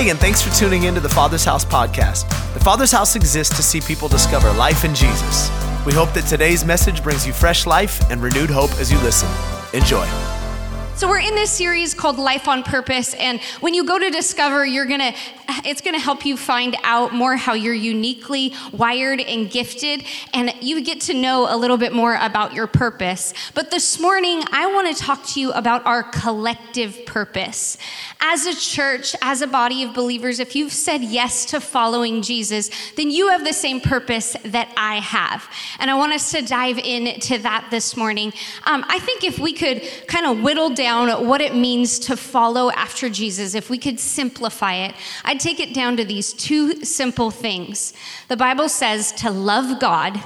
Hey, and thanks for tuning in to the Father's House podcast. The Father's House exists to see people discover life in Jesus. We hope that today's message brings you fresh life and renewed hope as you listen. Enjoy. So we're in this series called Life on Purpose and when you go to Discover you're to it's going to help you find out more how you're uniquely wired and gifted and you get to know a little bit more about your purpose. But this morning I want to talk to you about our collective purpose. As a church, as a body of believers, if you've said yes to following Jesus, then you have the same purpose that I have. And I want us to dive into that this morning. Um, I think if we could kind of whittle down what it means to follow after Jesus, if we could simplify it, I'd take it down to these two simple things. The Bible says to love God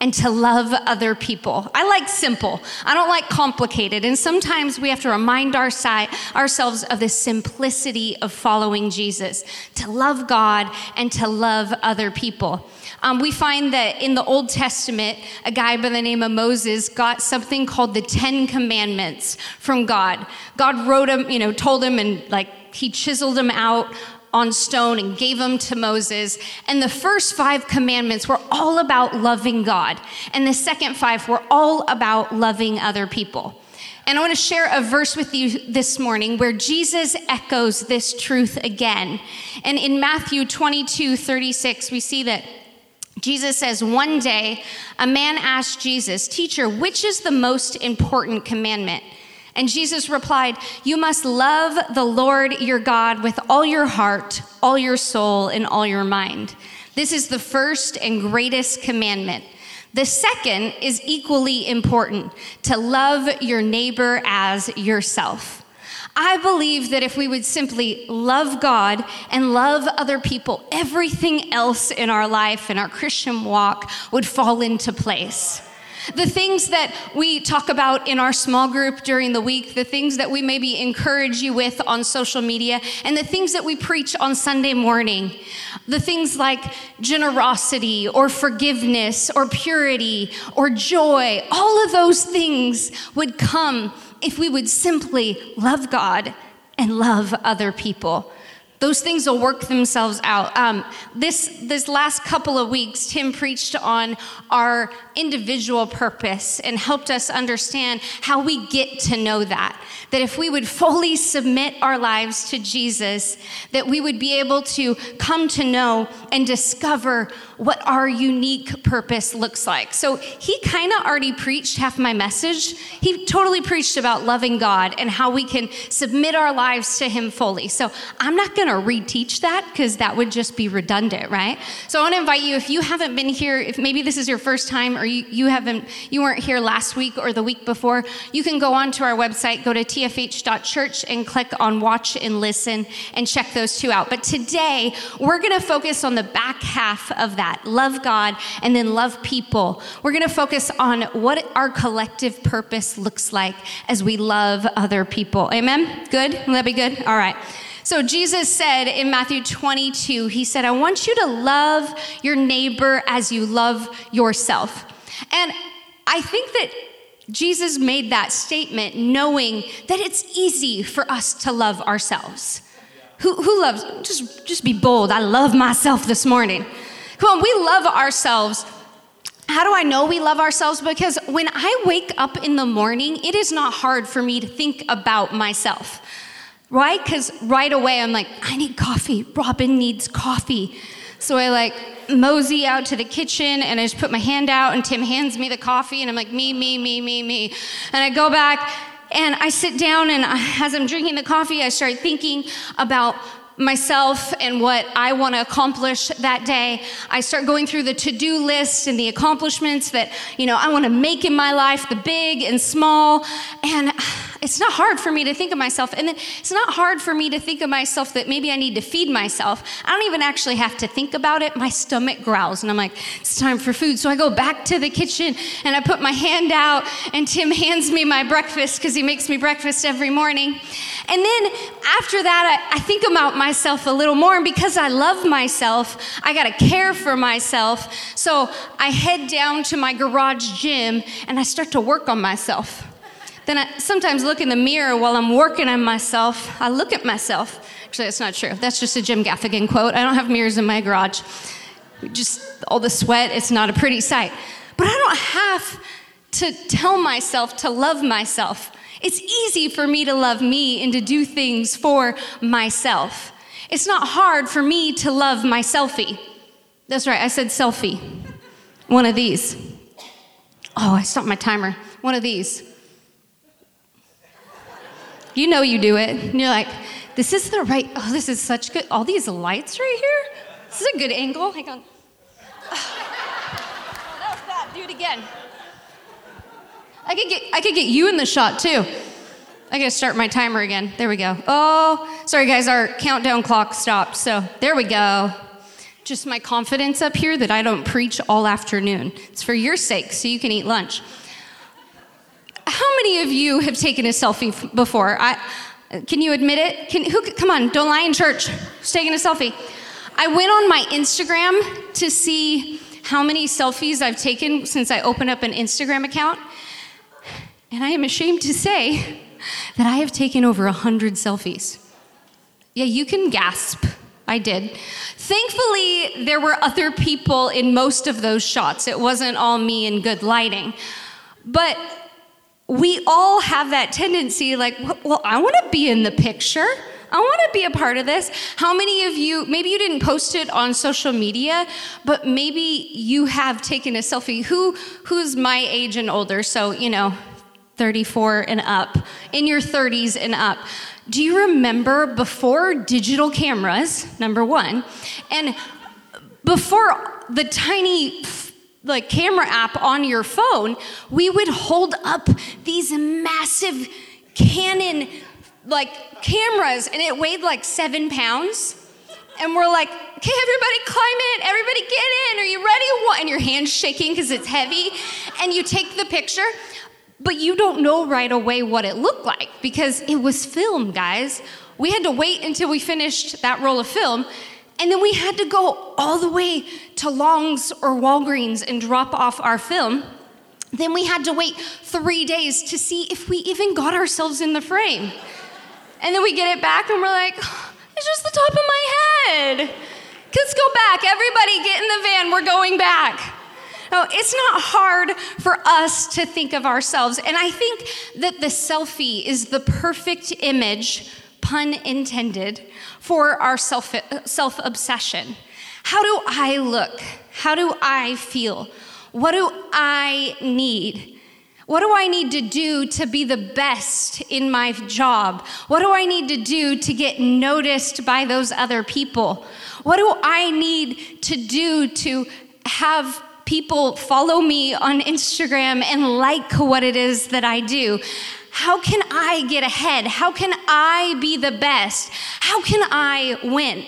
and to love other people. I like simple. I don't like complicated. And sometimes we have to remind our si- ourselves of the simplicity of following Jesus, to love God and to love other people. Um, we find that in the Old Testament, a guy by the name of Moses got something called the Ten Commandments from God. God wrote him, you know, told him, and like he chiseled them out on stone and gave them to Moses. And the first five commandments were all about loving God, and the second five were all about loving other people. And I want to share a verse with you this morning where Jesus echoes this truth again. And in Matthew 22 36, we see that Jesus says, One day a man asked Jesus, Teacher, which is the most important commandment? And Jesus replied, You must love the Lord your God with all your heart, all your soul, and all your mind. This is the first and greatest commandment. The second is equally important to love your neighbor as yourself. I believe that if we would simply love God and love other people, everything else in our life and our Christian walk would fall into place. The things that we talk about in our small group during the week, the things that we maybe encourage you with on social media, and the things that we preach on Sunday morning, the things like generosity or forgiveness or purity or joy, all of those things would come if we would simply love God and love other people. Those things will work themselves out. Um, this, this last couple of weeks, Tim preached on our individual purpose and helped us understand how we get to know that. That if we would fully submit our lives to Jesus, that we would be able to come to know and discover what our unique purpose looks like. So he kind of already preached half my message. He totally preached about loving God and how we can submit our lives to him fully. So I'm not going to reteach that because that would just be redundant, right? So I want to invite you if you haven't been here, if maybe this is your first time or you, you haven't you weren't here last week or the week before, you can go on to our website, go to tfh.church and click on watch and listen and check those two out. But today, we're going to focus on the back half of that that love God and then love people. We're going to focus on what our collective purpose looks like as we love other people. Amen? Good? Will that be good? All right. So Jesus said in Matthew 22, He said, I want you to love your neighbor as you love yourself. And I think that Jesus made that statement knowing that it's easy for us to love ourselves. Who, who loves, just, just be bold. I love myself this morning. Come on, we love ourselves. How do I know we love ourselves? Because when I wake up in the morning, it is not hard for me to think about myself, right? Because right away I'm like, I need coffee. Robin needs coffee. So I like mosey out to the kitchen and I just put my hand out and Tim hands me the coffee and I'm like, me, me, me, me, me. And I go back and I sit down and as I'm drinking the coffee, I start thinking about myself and what I want to accomplish that day. I start going through the to-do list and the accomplishments that, you know, I want to make in my life, the big and small. And it's not hard for me to think of myself. And then it's not hard for me to think of myself that maybe I need to feed myself. I don't even actually have to think about it. My stomach growls and I'm like, it's time for food. So I go back to the kitchen and I put my hand out and Tim hands me my breakfast because he makes me breakfast every morning. And then after that, I, I think about myself a little more. And because I love myself, I got to care for myself. So I head down to my garage gym and I start to work on myself. Then I sometimes look in the mirror while I'm working on myself. I look at myself. Actually, that's not true. That's just a Jim Gaffigan quote. I don't have mirrors in my garage. Just all the sweat, it's not a pretty sight. But I don't have to tell myself to love myself. It's easy for me to love me and to do things for myself. It's not hard for me to love my selfie. That's right, I said selfie. One of these. Oh, I stopped my timer. One of these. You know you do it. And you're like, this is the right, oh, this is such good. All these lights right here? This is a good angle. Hang on. Oh, that was bad. Do it again. I could get I could get you in the shot too. I gotta start my timer again. There we go. Oh, sorry guys, our countdown clock stopped. So there we go. Just my confidence up here that I don't preach all afternoon. It's for your sake, so you can eat lunch. How many of you have taken a selfie before? I, can you admit it? Can, who, come on, don't lie in church. Who's taking a selfie? I went on my Instagram to see how many selfies I've taken since I opened up an Instagram account. And I am ashamed to say that I have taken over 100 selfies. Yeah, you can gasp. I did. Thankfully, there were other people in most of those shots. It wasn't all me in good lighting. But we all have that tendency like, well, I want to be in the picture. I want to be a part of this. How many of you, maybe you didn't post it on social media, but maybe you have taken a selfie. Who, who's my age and older? So, you know, 34 and up, in your 30s and up. Do you remember before digital cameras, number one, and before the tiny like camera app on your phone, we would hold up these massive Canon like cameras and it weighed like seven pounds. And we're like, okay, everybody climb in, everybody get in. Are you ready? And your hand's shaking because it's heavy. And you take the picture, but you don't know right away what it looked like because it was film, guys. We had to wait until we finished that roll of film. And then we had to go all the way to Long's or Walgreens and drop off our film. Then we had to wait three days to see if we even got ourselves in the frame. And then we get it back and we're like, it's just the top of my head. Let's go back. Everybody get in the van. We're going back. No, it's not hard for us to think of ourselves. And I think that the selfie is the perfect image, pun intended, for our self obsession. How do I look? How do I feel? What do I need? What do I need to do to be the best in my job? What do I need to do to get noticed by those other people? What do I need to do to have people follow me on Instagram and like what it is that I do? How can I get ahead? How can I be the best? How can I win?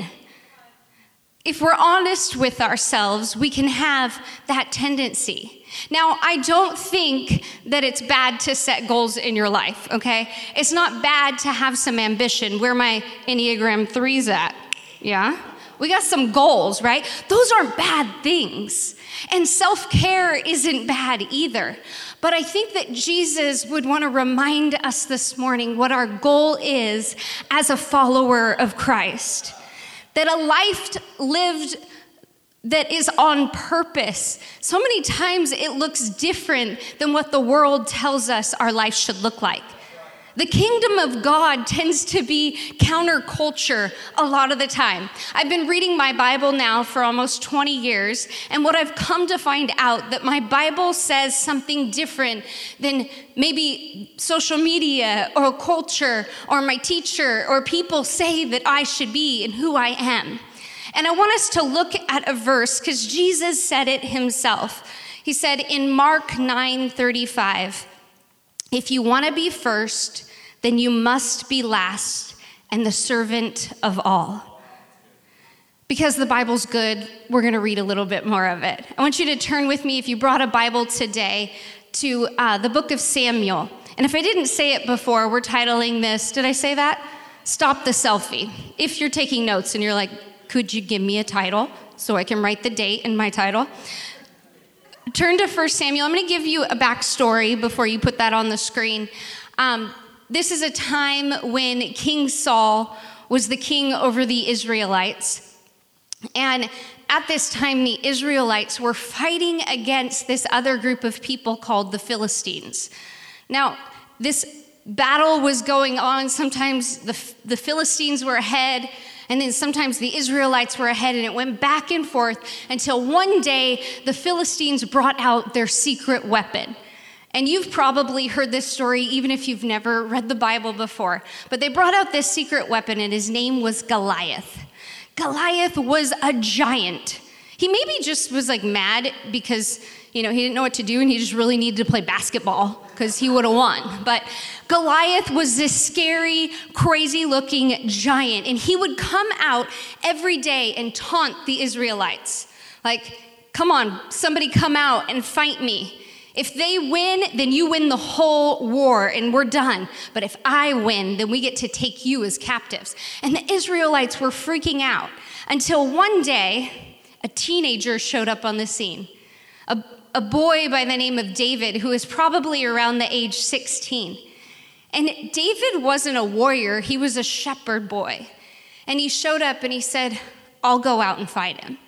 If we're honest with ourselves, we can have that tendency. Now, I don't think that it's bad to set goals in your life, okay? It's not bad to have some ambition. Where my Enneagram 3's at, yeah? We got some goals, right? Those aren't bad things. And self care isn't bad either. But I think that Jesus would want to remind us this morning what our goal is as a follower of Christ. That a life lived that is on purpose. So many times it looks different than what the world tells us our life should look like. The kingdom of God tends to be counterculture a lot of the time. I've been reading my Bible now for almost 20 years, and what I've come to find out that my Bible says something different than maybe social media or culture or my teacher or people say that I should be and who I am. And I want us to look at a verse because Jesus said it himself. He said in Mark 9 35, if you want to be first, then you must be last and the servant of all. Because the Bible's good, we're going to read a little bit more of it. I want you to turn with me, if you brought a Bible today, to uh, the book of Samuel. And if I didn't say it before, we're titling this, did I say that? Stop the Selfie. If you're taking notes and you're like, could you give me a title so I can write the date in my title? Turn to 1 Samuel. I'm going to give you a backstory before you put that on the screen. Um, this is a time when King Saul was the king over the Israelites. And at this time, the Israelites were fighting against this other group of people called the Philistines. Now, this battle was going on. Sometimes the, the Philistines were ahead, and then sometimes the Israelites were ahead, and it went back and forth until one day the Philistines brought out their secret weapon. And you've probably heard this story even if you've never read the Bible before. But they brought out this secret weapon, and his name was Goliath. Goliath was a giant. He maybe just was like mad because, you know, he didn't know what to do and he just really needed to play basketball because he would have won. But Goliath was this scary, crazy looking giant, and he would come out every day and taunt the Israelites. Like, come on, somebody come out and fight me. If they win, then you win the whole war and we're done. But if I win, then we get to take you as captives. And the Israelites were freaking out until one day a teenager showed up on the scene. A, boy by the name of David, who was probably around the age 16. And David wasn't a warrior, he was a shepherd boy. And he showed up and he said, I'll go out and fight him.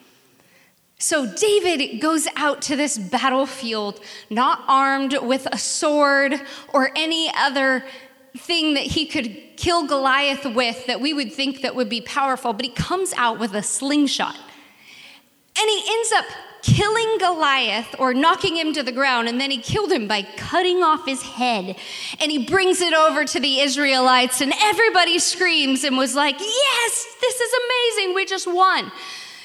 So David goes out to this battlefield, not armed with a sword or any other thing that he could kill Goliath with that we would think that would be powerful, but he comes out with a slingshot. And he ends up killing Goliath or knocking him to the ground, and then he killed him by cutting off his head. And he brings it over to the Israelites, and everybody screams and was like, Yes, this is amazing, we just won.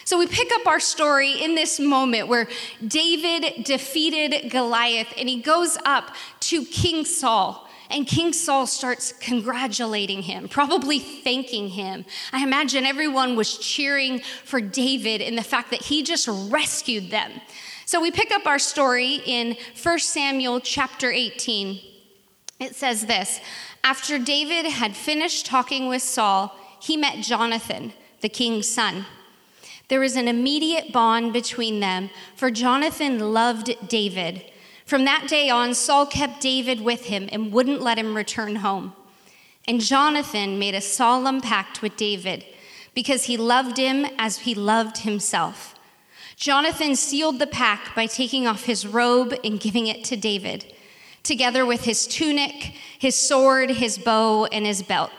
So we pick up our story in this moment where David defeated Goliath and he goes up to King Saul. And King Saul starts congratulating him, probably thanking him. I imagine everyone was cheering for David in the fact that he just rescued them. So we pick up our story in 1 Samuel chapter 18. It says this After David had finished talking with Saul, he met Jonathan, the king's son. There was an immediate bond between them, for Jonathan loved David. From that day on, Saul kept David with him and wouldn't let him return home. And Jonathan made a solemn pact with David because he loved him as he loved himself. Jonathan sealed the pact by taking off his robe and giving it to David, together with his tunic, his sword, his bow, and his belt.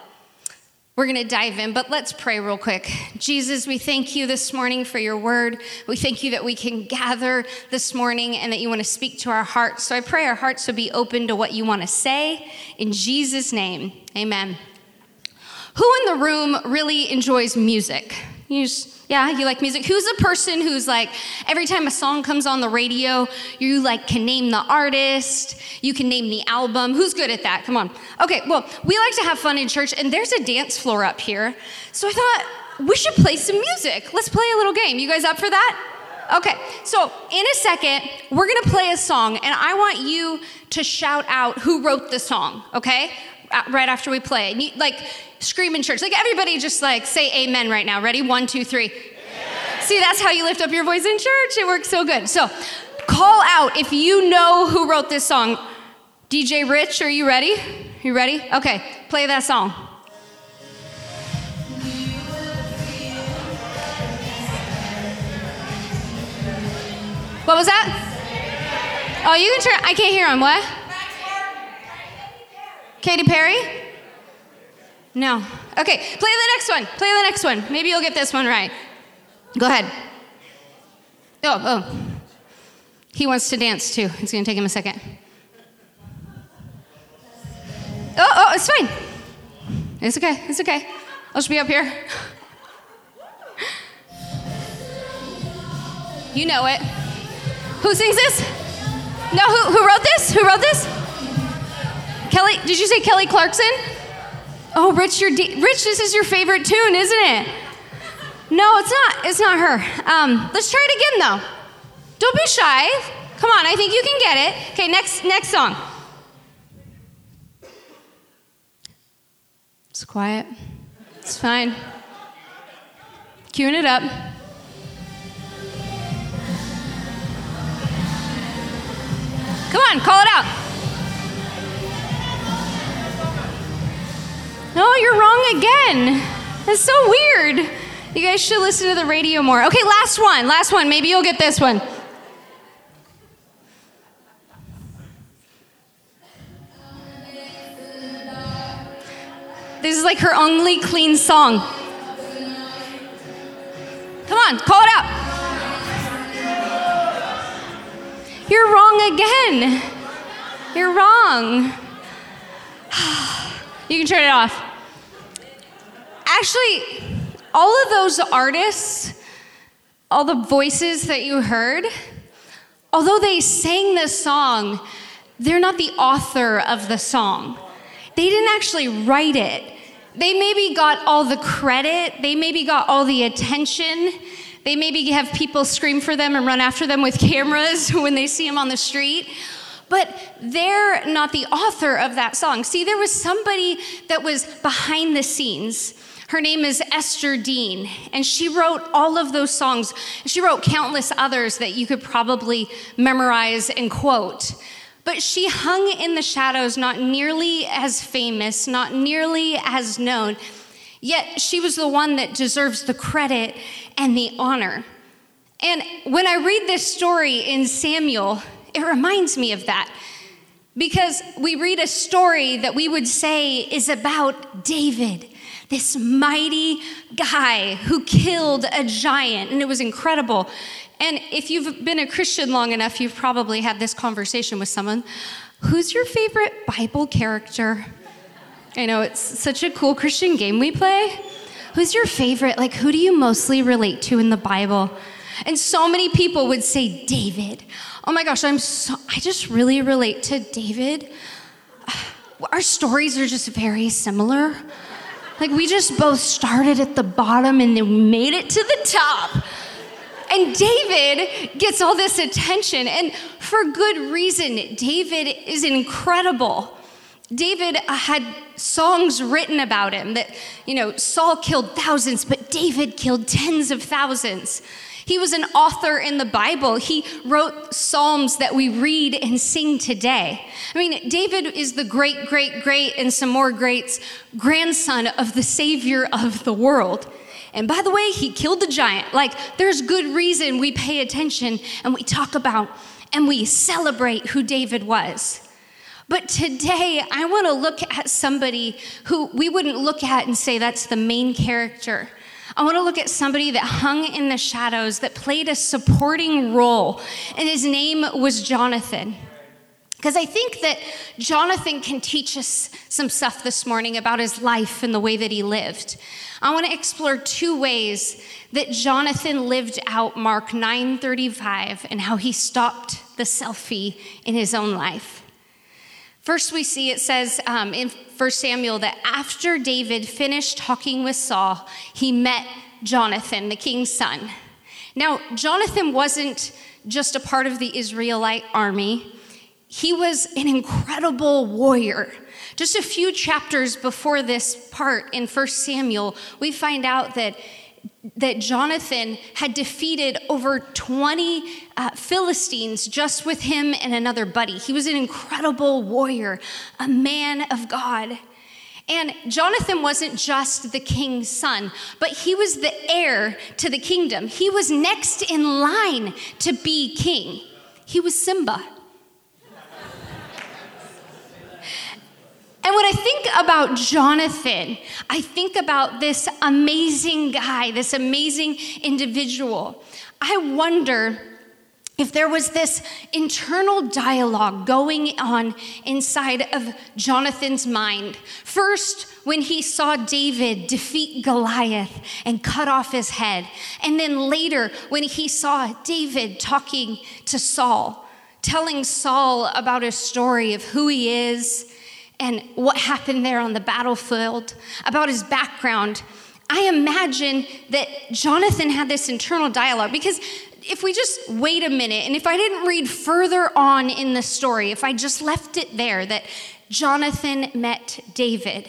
We're going to dive in, but let's pray real quick. Jesus, we thank you this morning for your word. We thank you that we can gather this morning and that you want to speak to our hearts. So I pray our hearts would be open to what you want to say. In Jesus' name, amen. Who in the room really enjoys music? You just, yeah, you like music. Who's the person who's like, every time a song comes on the radio, you like can name the artist, you can name the album. Who's good at that? Come on. Okay, well, we like to have fun in church, and there's a dance floor up here. So I thought we should play some music. Let's play a little game. You guys up for that? Okay, so in a second, we're gonna play a song, and I want you to shout out who wrote the song, okay? Right after we play. Like, scream in church. Like, everybody just like say amen right now. Ready? One, two, three. Amen. See, that's how you lift up your voice in church. It works so good. So, call out if you know who wrote this song. DJ Rich, are you ready? You ready? Okay, play that song. What was that? Oh, you can turn. I can't hear him. What? Katy Perry? No. Okay, play the next one. Play the next one. Maybe you'll get this one right. Go ahead. Oh, oh. He wants to dance too. It's going to take him a second. Oh, oh, it's fine. It's okay. It's okay. I'll just be up here. You know it. Who sings this? No, who, who wrote this? Who wrote this? Kelly, did you say Kelly Clarkson? Oh, Rich, your de- Rich, this is your favorite tune, isn't it? No, it's not. It's not her. Um, let's try it again, though. Don't be shy. Come on, I think you can get it. Okay, next next song. It's quiet. It's fine. Cueing it up. Come on, call it out. No, you're wrong again. That's so weird. You guys should listen to the radio more. Okay, last one. Last one. Maybe you'll get this one. This is like her only clean song. Come on, call it out. You're wrong again. You're wrong. You can turn it off. Actually, all of those artists, all the voices that you heard, although they sang the song, they're not the author of the song. They didn't actually write it. They maybe got all the credit, they maybe got all the attention. They maybe have people scream for them and run after them with cameras when they see them on the street but they're not the author of that song. See, there was somebody that was behind the scenes. Her name is Esther Dean, and she wrote all of those songs. She wrote countless others that you could probably memorize and quote. But she hung in the shadows, not nearly as famous, not nearly as known. Yet she was the one that deserves the credit and the honor. And when I read this story in Samuel, it reminds me of that. Because we read a story that we would say is about David, this mighty guy who killed a giant, and it was incredible. And if you've been a Christian long enough, you've probably had this conversation with someone. Who's your favorite Bible character? I know it's such a cool Christian game we play. Who's your favorite? Like, who do you mostly relate to in the Bible? And so many people would say, David. Oh my gosh, I'm so, I just really relate to David. Our stories are just very similar. Like, we just both started at the bottom and then made it to the top. And David gets all this attention, and for good reason. David is incredible. David had songs written about him that, you know, Saul killed thousands, but David killed tens of thousands. He was an author in the Bible. He wrote psalms that we read and sing today. I mean, David is the great, great, great, and some more greats grandson of the Savior of the world. And by the way, he killed the giant. Like, there's good reason we pay attention and we talk about and we celebrate who David was. But today, I want to look at somebody who we wouldn't look at and say that's the main character. I want to look at somebody that hung in the shadows, that played a supporting role, and his name was Jonathan. Because I think that Jonathan can teach us some stuff this morning about his life and the way that he lived. I want to explore two ways that Jonathan lived out Mark 9:35 and how he stopped the selfie in his own life. First, we see it says um, in 1 Samuel that after David finished talking with Saul, he met Jonathan, the king's son. Now, Jonathan wasn't just a part of the Israelite army, he was an incredible warrior. Just a few chapters before this part in 1 Samuel, we find out that that Jonathan had defeated over 20 uh, Philistines just with him and another buddy. He was an incredible warrior, a man of God. And Jonathan wasn't just the king's son, but he was the heir to the kingdom. He was next in line to be king. He was Simba. And when I think about Jonathan, I think about this amazing guy, this amazing individual. I wonder if there was this internal dialogue going on inside of Jonathan's mind. First, when he saw David defeat Goliath and cut off his head. And then later, when he saw David talking to Saul, telling Saul about his story of who he is and what happened there on the battlefield, about his background, I imagine that Jonathan had this internal dialogue because if we just wait a minute and if I didn't read further on in the story, if I just left it there that Jonathan met David,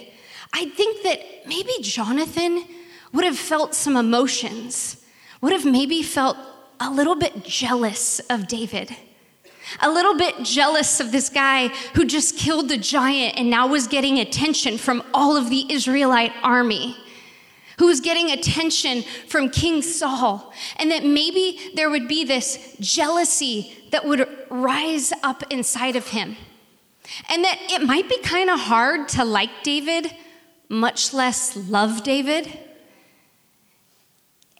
I think that maybe Jonathan would have felt some emotions, would have maybe felt a little bit jealous of David. A little bit jealous of this guy who just killed the giant and now was getting attention from all of the Israelite army, who was getting attention from King Saul, and that maybe there would be this jealousy that would rise up inside of him. And that it might be kind of hard to like David, much less love David.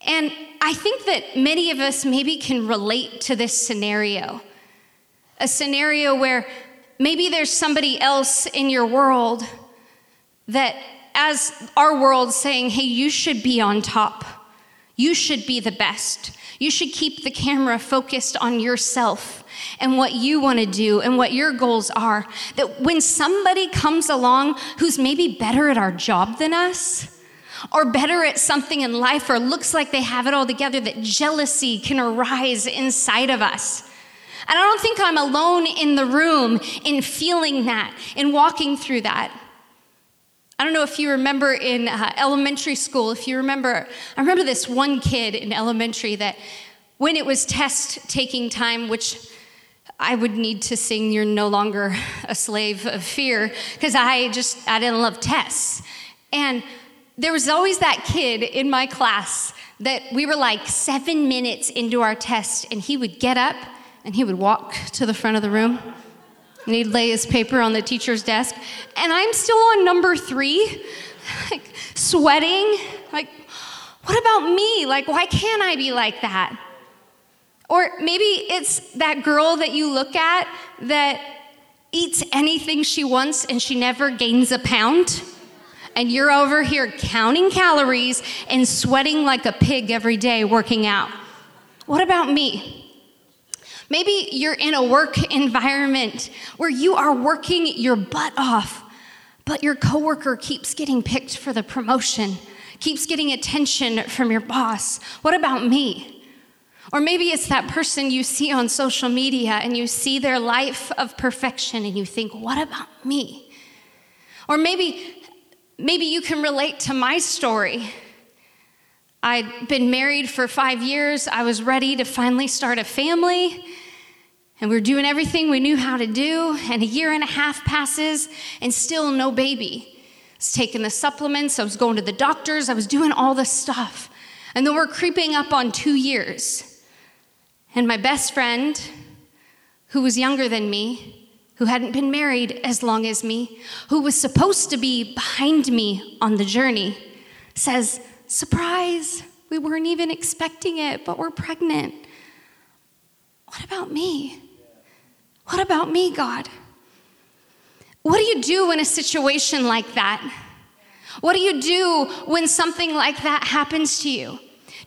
And I think that many of us maybe can relate to this scenario a scenario where maybe there's somebody else in your world that, as our world saying, hey, you should be on top, you should be the best, you should keep the camera focused on yourself and what you want to do and what your goals are. That when somebody comes along who's maybe better at our job than us, or better at something in life, or looks like they have it all together, that jealousy can arise inside of us. And I don't think I'm alone in the room in feeling that, in walking through that. I don't know if you remember in uh, elementary school, if you remember, I remember this one kid in elementary that when it was test taking time, which I would need to sing You're No Longer a Slave of Fear, because I just, I didn't love tests. And there was always that kid in my class that we were like seven minutes into our test, and he would get up and he would walk to the front of the room and he'd lay his paper on the teacher's desk. And I'm still on number three, like sweating. Like, what about me? Like, why can't I be like that? Or maybe it's that girl that you look at that eats anything she wants and she never gains a pound. And you're over here counting calories and sweating like a pig every day working out. What about me? Maybe you're in a work environment where you are working your butt off, but your coworker keeps getting picked for the promotion, keeps getting attention from your boss. What about me? Or maybe it's that person you see on social media and you see their life of perfection and you think, what about me? Or maybe, maybe you can relate to my story. I'd been married for five years. I was ready to finally start a family. And we were doing everything we knew how to do, and a year and a half passes, and still no baby. I was taking the supplements, I was going to the doctors, I was doing all this stuff. And then we're creeping up on two years. And my best friend, who was younger than me, who hadn't been married as long as me, who was supposed to be behind me on the journey, says, Surprise, we weren't even expecting it, but we're pregnant. What about me? What about me, God? What do you do in a situation like that? What do you do when something like that happens to you?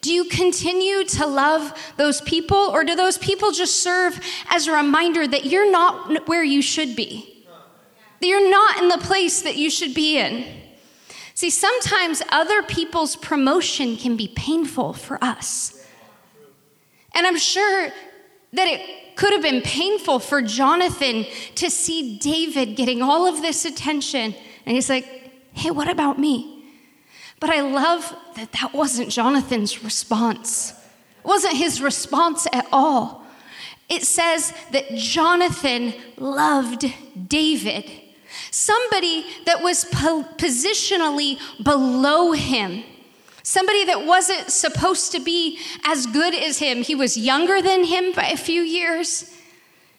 Do you continue to love those people, or do those people just serve as a reminder that you're not where you should be? That you're not in the place that you should be in? See, sometimes other people's promotion can be painful for us. And I'm sure that it could have been painful for Jonathan to see David getting all of this attention. And he's like, hey, what about me? But I love that that wasn't Jonathan's response. It wasn't his response at all. It says that Jonathan loved David, somebody that was po- positionally below him somebody that wasn't supposed to be as good as him. He was younger than him by a few years.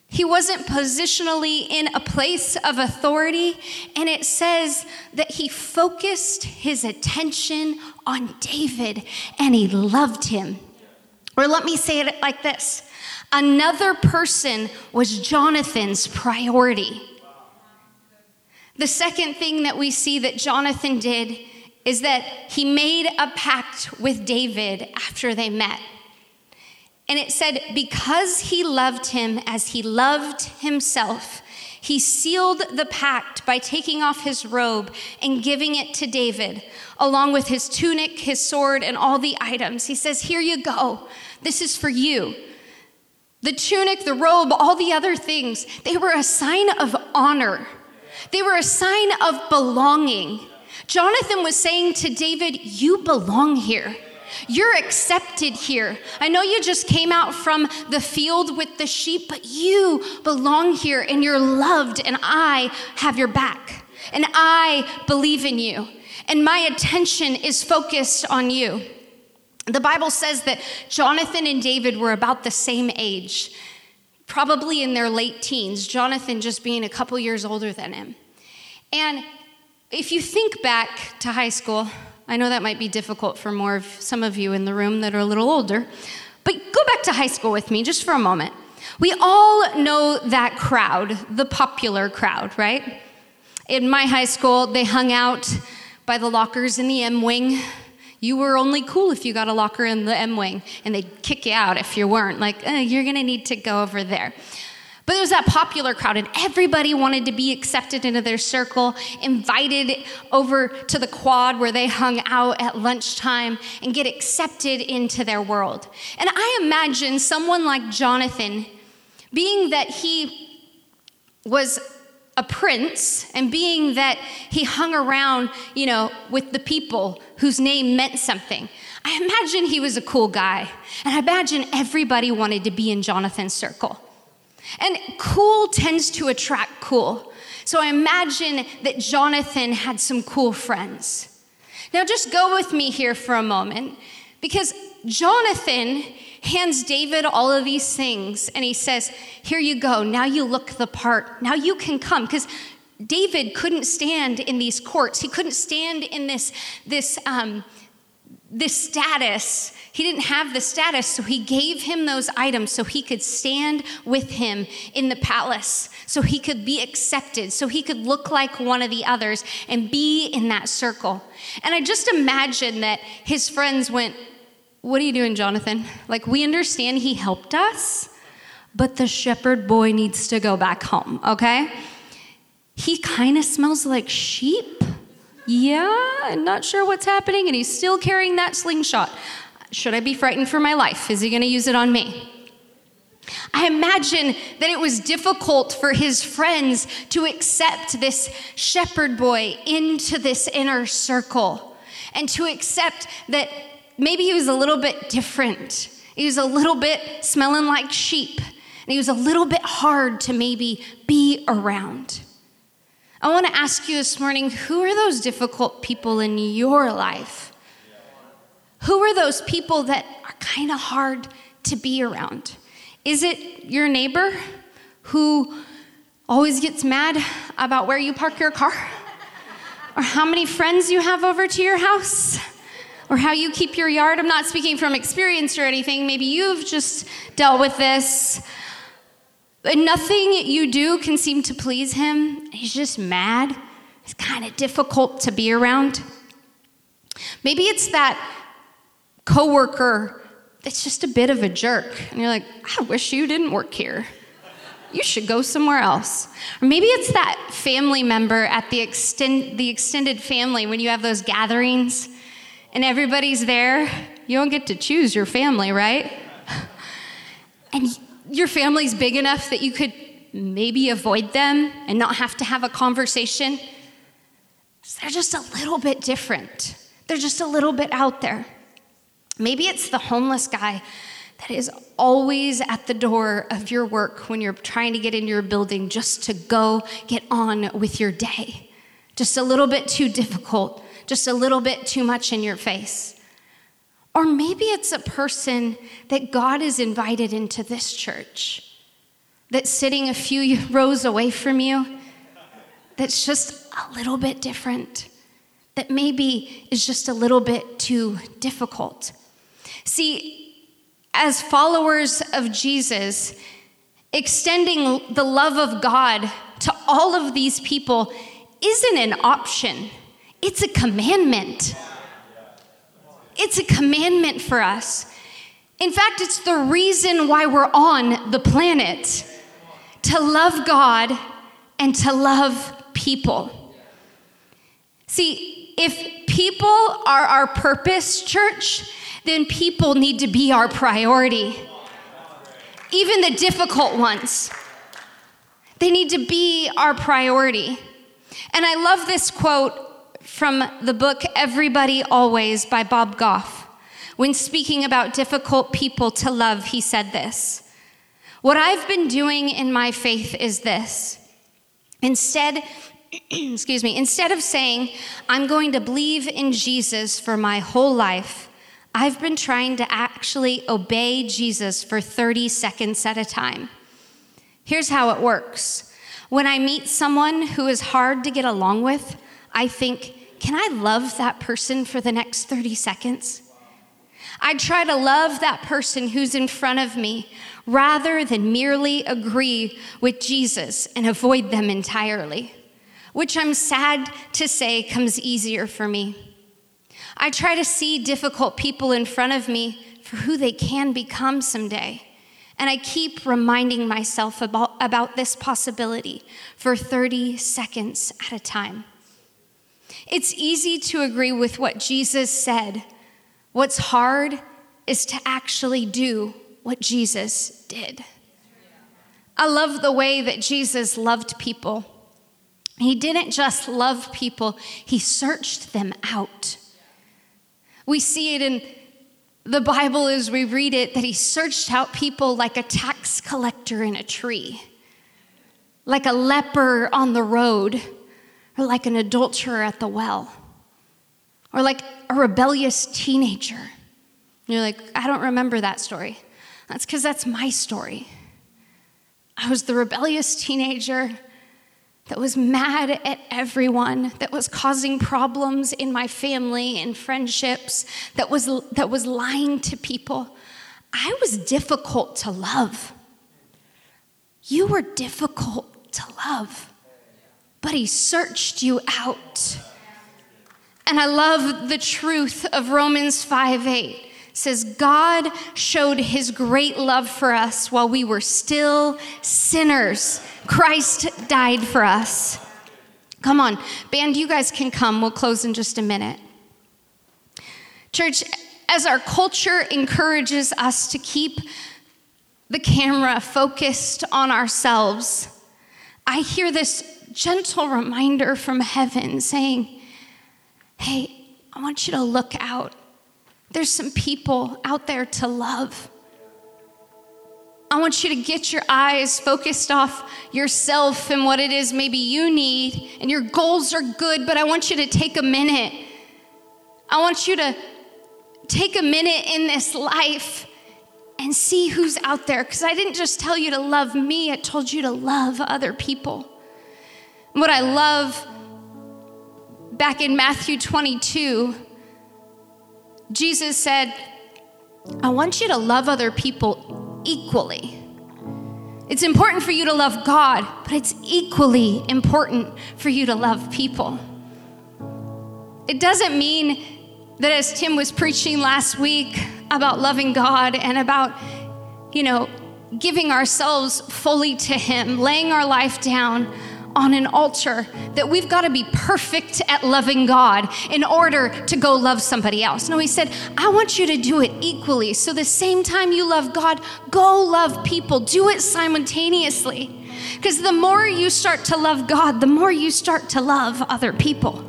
He wasn't positionally in a place of authority. And it says that he focused his attention on David and he loved him. Or let me say it like this another person was Jonathan's priority. The second thing that we see that Jonathan did is that he made a pact with David after they met. And it said, because he loved him as he loved himself, he sealed the pact by taking off his robe and giving it to David, along with his tunic, his sword, and all the items. He says, Here you go. This is for you. The tunic, the robe, all the other things, they were a sign of honor. They were a sign of belonging. Jonathan was saying to David, You belong here. You're accepted here. I know you just came out from the field with the sheep, but you belong here and you're loved, and I have your back. And I believe in you. And my attention is focused on you. The Bible says that Jonathan and David were about the same age, probably in their late teens, Jonathan just being a couple years older than him. And if you think back to high school, I know that might be difficult for more of some of you in the room that are a little older, but go back to high school with me just for a moment. We all know that crowd, the popular crowd, right? In my high school, they hung out by the lockers in the M Wing. You were only cool if you got a locker in the M Wing, and they'd kick you out if you weren't. Like, eh, you're gonna need to go over there. But it was that popular crowd, and everybody wanted to be accepted into their circle, invited over to the quad where they hung out at lunchtime and get accepted into their world. And I imagine someone like Jonathan, being that he was a prince and being that he hung around, you know, with the people whose name meant something. I imagine he was a cool guy. And I imagine everybody wanted to be in Jonathan's circle. And cool tends to attract cool. So I imagine that Jonathan had some cool friends. Now just go with me here for a moment because Jonathan hands David all of these things and he says, Here you go. Now you look the part. Now you can come. Because David couldn't stand in these courts, he couldn't stand in this, this, um, this status. He didn't have the status, so he gave him those items so he could stand with him in the palace, so he could be accepted, so he could look like one of the others and be in that circle. And I just imagine that his friends went, what are you doing, Jonathan? Like, we understand he helped us, but the shepherd boy needs to go back home, okay? He kind of smells like sheep. Yeah, I'm not sure what's happening, and he's still carrying that slingshot. Should I be frightened for my life? Is he going to use it on me? I imagine that it was difficult for his friends to accept this shepherd boy into this inner circle and to accept that maybe he was a little bit different. He was a little bit smelling like sheep, and he was a little bit hard to maybe be around. I want to ask you this morning who are those difficult people in your life? Who are those people that are kind of hard to be around? Is it your neighbor who always gets mad about where you park your car? Or how many friends you have over to your house? Or how you keep your yard. I'm not speaking from experience or anything. Maybe you've just dealt with this. But nothing you do can seem to please him. He's just mad. It's kind of difficult to be around. Maybe it's that coworker that's just a bit of a jerk. And you're like, I wish you didn't work here. You should go somewhere else. Or maybe it's that family member at the, extend, the extended family when you have those gatherings and everybody's there, you don't get to choose your family, right? And your family's big enough that you could maybe avoid them and not have to have a conversation. They're just a little bit different. They're just a little bit out there. Maybe it's the homeless guy that is always at the door of your work when you're trying to get into your building just to go get on with your day. Just a little bit too difficult just a little bit too much in your face. Or maybe it's a person that God has invited into this church that's sitting a few rows away from you, that's just a little bit different, that maybe is just a little bit too difficult. See, as followers of Jesus, extending the love of God to all of these people isn't an option. It's a commandment. It's a commandment for us. In fact, it's the reason why we're on the planet to love God and to love people. See, if people are our purpose, church, then people need to be our priority. Even the difficult ones, they need to be our priority. And I love this quote from the book Everybody Always by Bob Goff, when speaking about difficult people to love, he said this What I've been doing in my faith is this. Instead, excuse me, instead of saying, I'm going to believe in Jesus for my whole life, I've been trying to actually obey Jesus for 30 seconds at a time. Here's how it works when I meet someone who is hard to get along with, I think, can I love that person for the next 30 seconds? I try to love that person who's in front of me rather than merely agree with Jesus and avoid them entirely, which I'm sad to say comes easier for me. I try to see difficult people in front of me for who they can become someday. And I keep reminding myself about, about this possibility for 30 seconds at a time. It's easy to agree with what Jesus said. What's hard is to actually do what Jesus did. I love the way that Jesus loved people. He didn't just love people, he searched them out. We see it in the Bible as we read it that he searched out people like a tax collector in a tree, like a leper on the road, or like an adulterer at the well, or like a rebellious teenager. And you're like, I don't remember that story. That's because that's my story. I was the rebellious teenager that was mad at everyone, that was causing problems in my family and friendships, that was, that was lying to people. I was difficult to love. You were difficult to love, but He searched you out. And I love the truth of Romans 5 8 says, God showed his great love for us while we were still sinners. Christ died for us. Come on, band, you guys can come. We'll close in just a minute. Church, as our culture encourages us to keep the camera focused on ourselves, I hear this gentle reminder from heaven saying, Hey, I want you to look out there's some people out there to love. I want you to get your eyes focused off yourself and what it is maybe you need, and your goals are good, but I want you to take a minute. I want you to take a minute in this life and see who's out there. Because I didn't just tell you to love me, I told you to love other people. What I love back in Matthew 22 Jesus said, I want you to love other people equally. It's important for you to love God, but it's equally important for you to love people. It doesn't mean that as Tim was preaching last week about loving God and about, you know, giving ourselves fully to Him, laying our life down on an altar that we've got to be perfect at loving God in order to go love somebody else. No, he said, I want you to do it equally. So the same time you love God, go love people. Do it simultaneously. Because the more you start to love God, the more you start to love other people.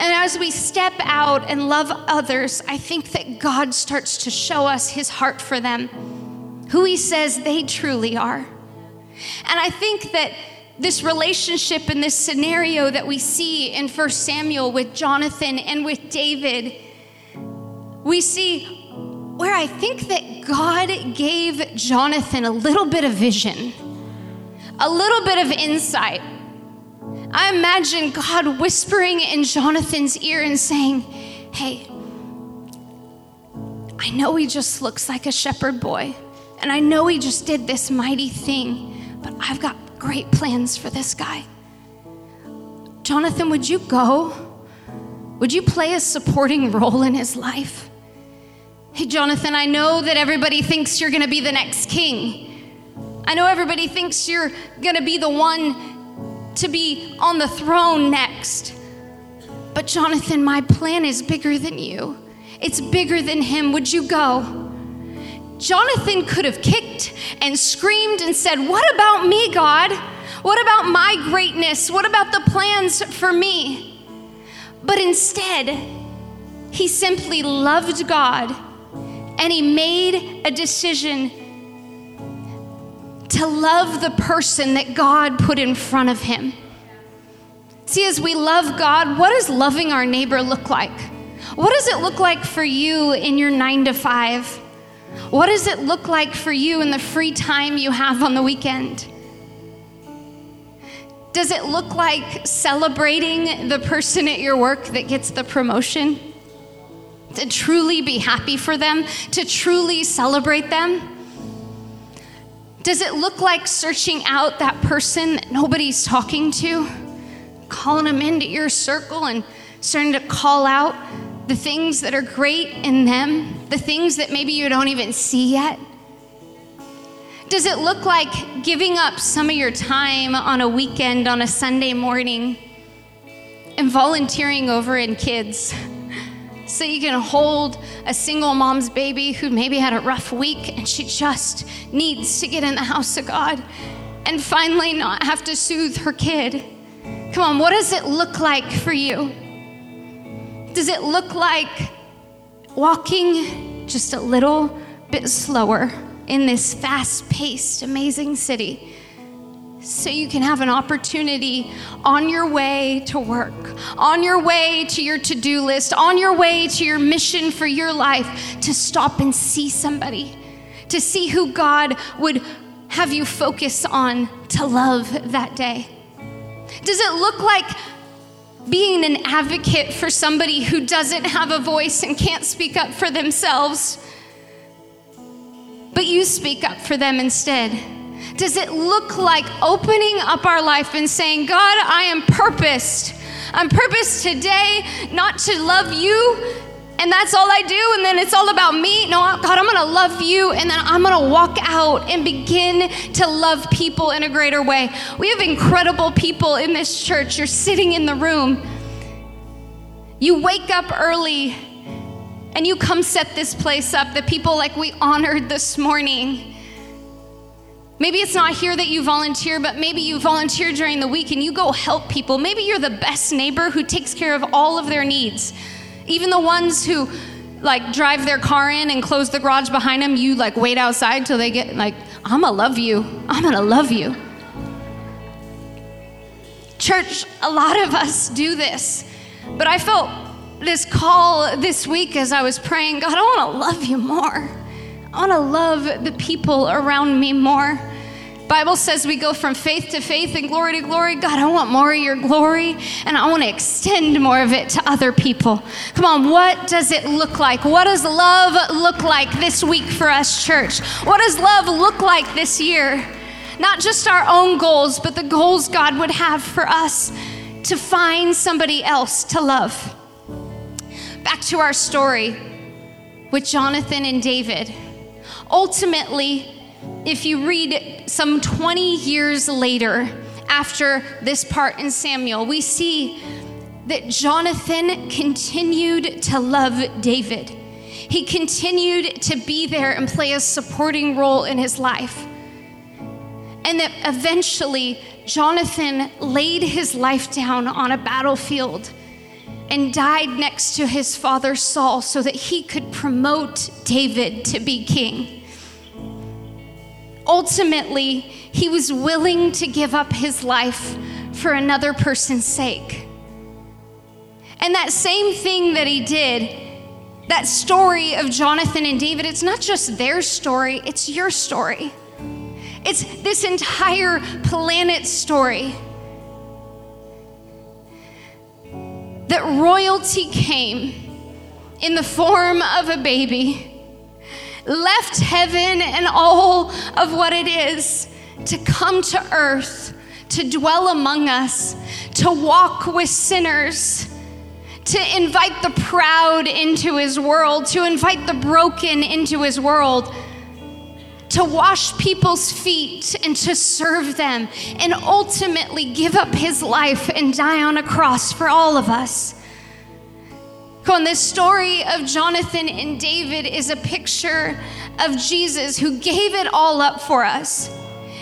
And as we step out and love others, I think that God starts to show us his heart for them, who he says they truly are. And I think that this relationship and this scenario that we see in 1 Samuel with Jonathan and with David, we see where I think that God gave Jonathan a little bit of vision, a little bit of insight. I imagine God whispering in Jonathan's ear and saying, Hey, I know he just looks like a shepherd boy, and I know he just did this mighty thing, but I've got great plans for this guy. Jonathan, would you go? Would you play a supporting role in his life? Hey, Jonathan, I know that everybody thinks you're going to be the next king. I know everybody thinks you're going to be the one to be on the throne next. But, Jonathan, my plan is bigger than you, it's bigger than him. Would you go? Jonathan could have kicked and screamed and said, What about me, God? What about my greatness? What about the plans for me? But instead, He simply loved God and he made a decision to love the person that God put in front of him. See, as we love God, what does loving our neighbor look like? What does it look like for you in your nine to five? What does it look like for you in the free time you have on the weekend? Does it look like celebrating the person at your work that gets the promotion? To truly be happy for them, to truly celebrate them? Does it look like searching out that person that nobody's talking to, calling them into your circle and starting to call out the things that are great in them, the things that maybe you don't even see yet? Does it look like giving up some of your time on a weekend, on a Sunday morning, and volunteering over in kids? So you can hold a single mom's baby who maybe had a rough week and she just needs to get in the house of God and finally not have to soothe her kid. Come on, what does it look like for you? Does it look like walking just a little bit slower in this fast paced, amazing city? So you can have an opportunity on your way to work, on your way to your to do list, on your way to your mission for your life to stop and see somebody, to see who God would have you focus on to love that day. Does it look like being an advocate for somebody who doesn't have a voice and can't speak up for themselves, but you speak up for them instead? Does it look like opening up our life and saying, God, I am purposed. I'm purposed today not to love you and that's all I do, and then it's all about me. No, God, I'm gonna love you, and then I'm gonna walk out and begin to love people in a greater way. We have incredible people in this church. You're sitting in the room, you wake up early, and you come set this place up. The people like we honored this morning. Maybe it's not here that you volunteer, but maybe you volunteer during the week and you go help people. Maybe you're the best neighbor who takes care of all of their needs. Even the ones who like drive their car in and close the garage behind them, you like wait outside till they get like, I'm gonna love you. I'm gonna love you. Church, a lot of us do this, but I felt this call this week as I was praying God, I wanna love you more. I wanna love the people around me more. Bible says we go from faith to faith and glory to glory. God, I want more of your glory and I want to extend more of it to other people. Come on, what does it look like? What does love look like this week for us, church? What does love look like this year? Not just our own goals, but the goals God would have for us to find somebody else to love. Back to our story with Jonathan and David. Ultimately, if you read some 20 years later, after this part in Samuel, we see that Jonathan continued to love David. He continued to be there and play a supporting role in his life. And that eventually, Jonathan laid his life down on a battlefield and died next to his father Saul so that he could promote David to be king ultimately, he was willing to give up his life for another person's sake. And that same thing that he did, that story of Jonathan and David, it's not just their story, it's your story. It's this entire planet's story. That royalty came in the form of a baby left heaven and all of what it is to come to earth, to dwell among us, to walk with sinners, to invite the proud into his world, to invite the broken into his world, to wash people's feet and to serve them, and ultimately give up his life and die on a cross for all of us. Come on, this story of Jonathan and David is a picture of Jesus who gave it all up for us.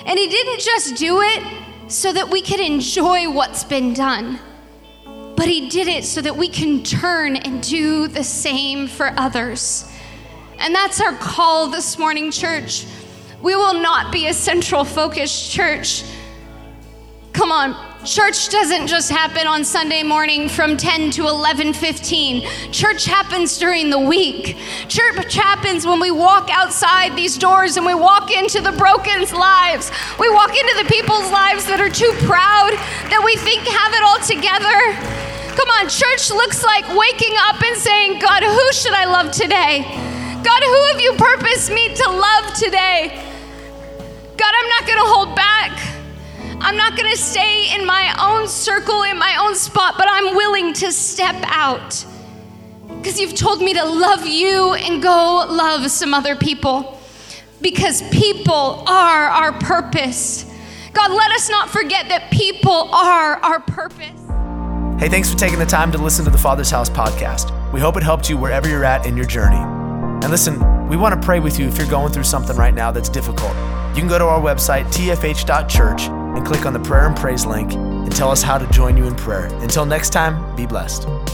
And he didn't just do it so that we could enjoy what's been done. but He did it so that we can turn and do the same for others. And that's our call this morning, church. We will not be a central focused church. Come on, church doesn't just happen on Sunday morning from 10 to 11:15. Church happens during the week. Church happens when we walk outside these doors and we walk into the broken's lives. We walk into the people's lives that are too proud that we think have it all together. Come on, church looks like waking up and saying, "God, who should I love today?" God, who have you purposed me to love today? God, I'm not going to hold back. I'm not going to stay in my own circle, in my own spot, but I'm willing to step out. Because you've told me to love you and go love some other people. Because people are our purpose. God, let us not forget that people are our purpose. Hey, thanks for taking the time to listen to the Father's House podcast. We hope it helped you wherever you're at in your journey. And listen, we want to pray with you if you're going through something right now that's difficult. You can go to our website, tfh.church, and click on the prayer and praise link and tell us how to join you in prayer. Until next time, be blessed.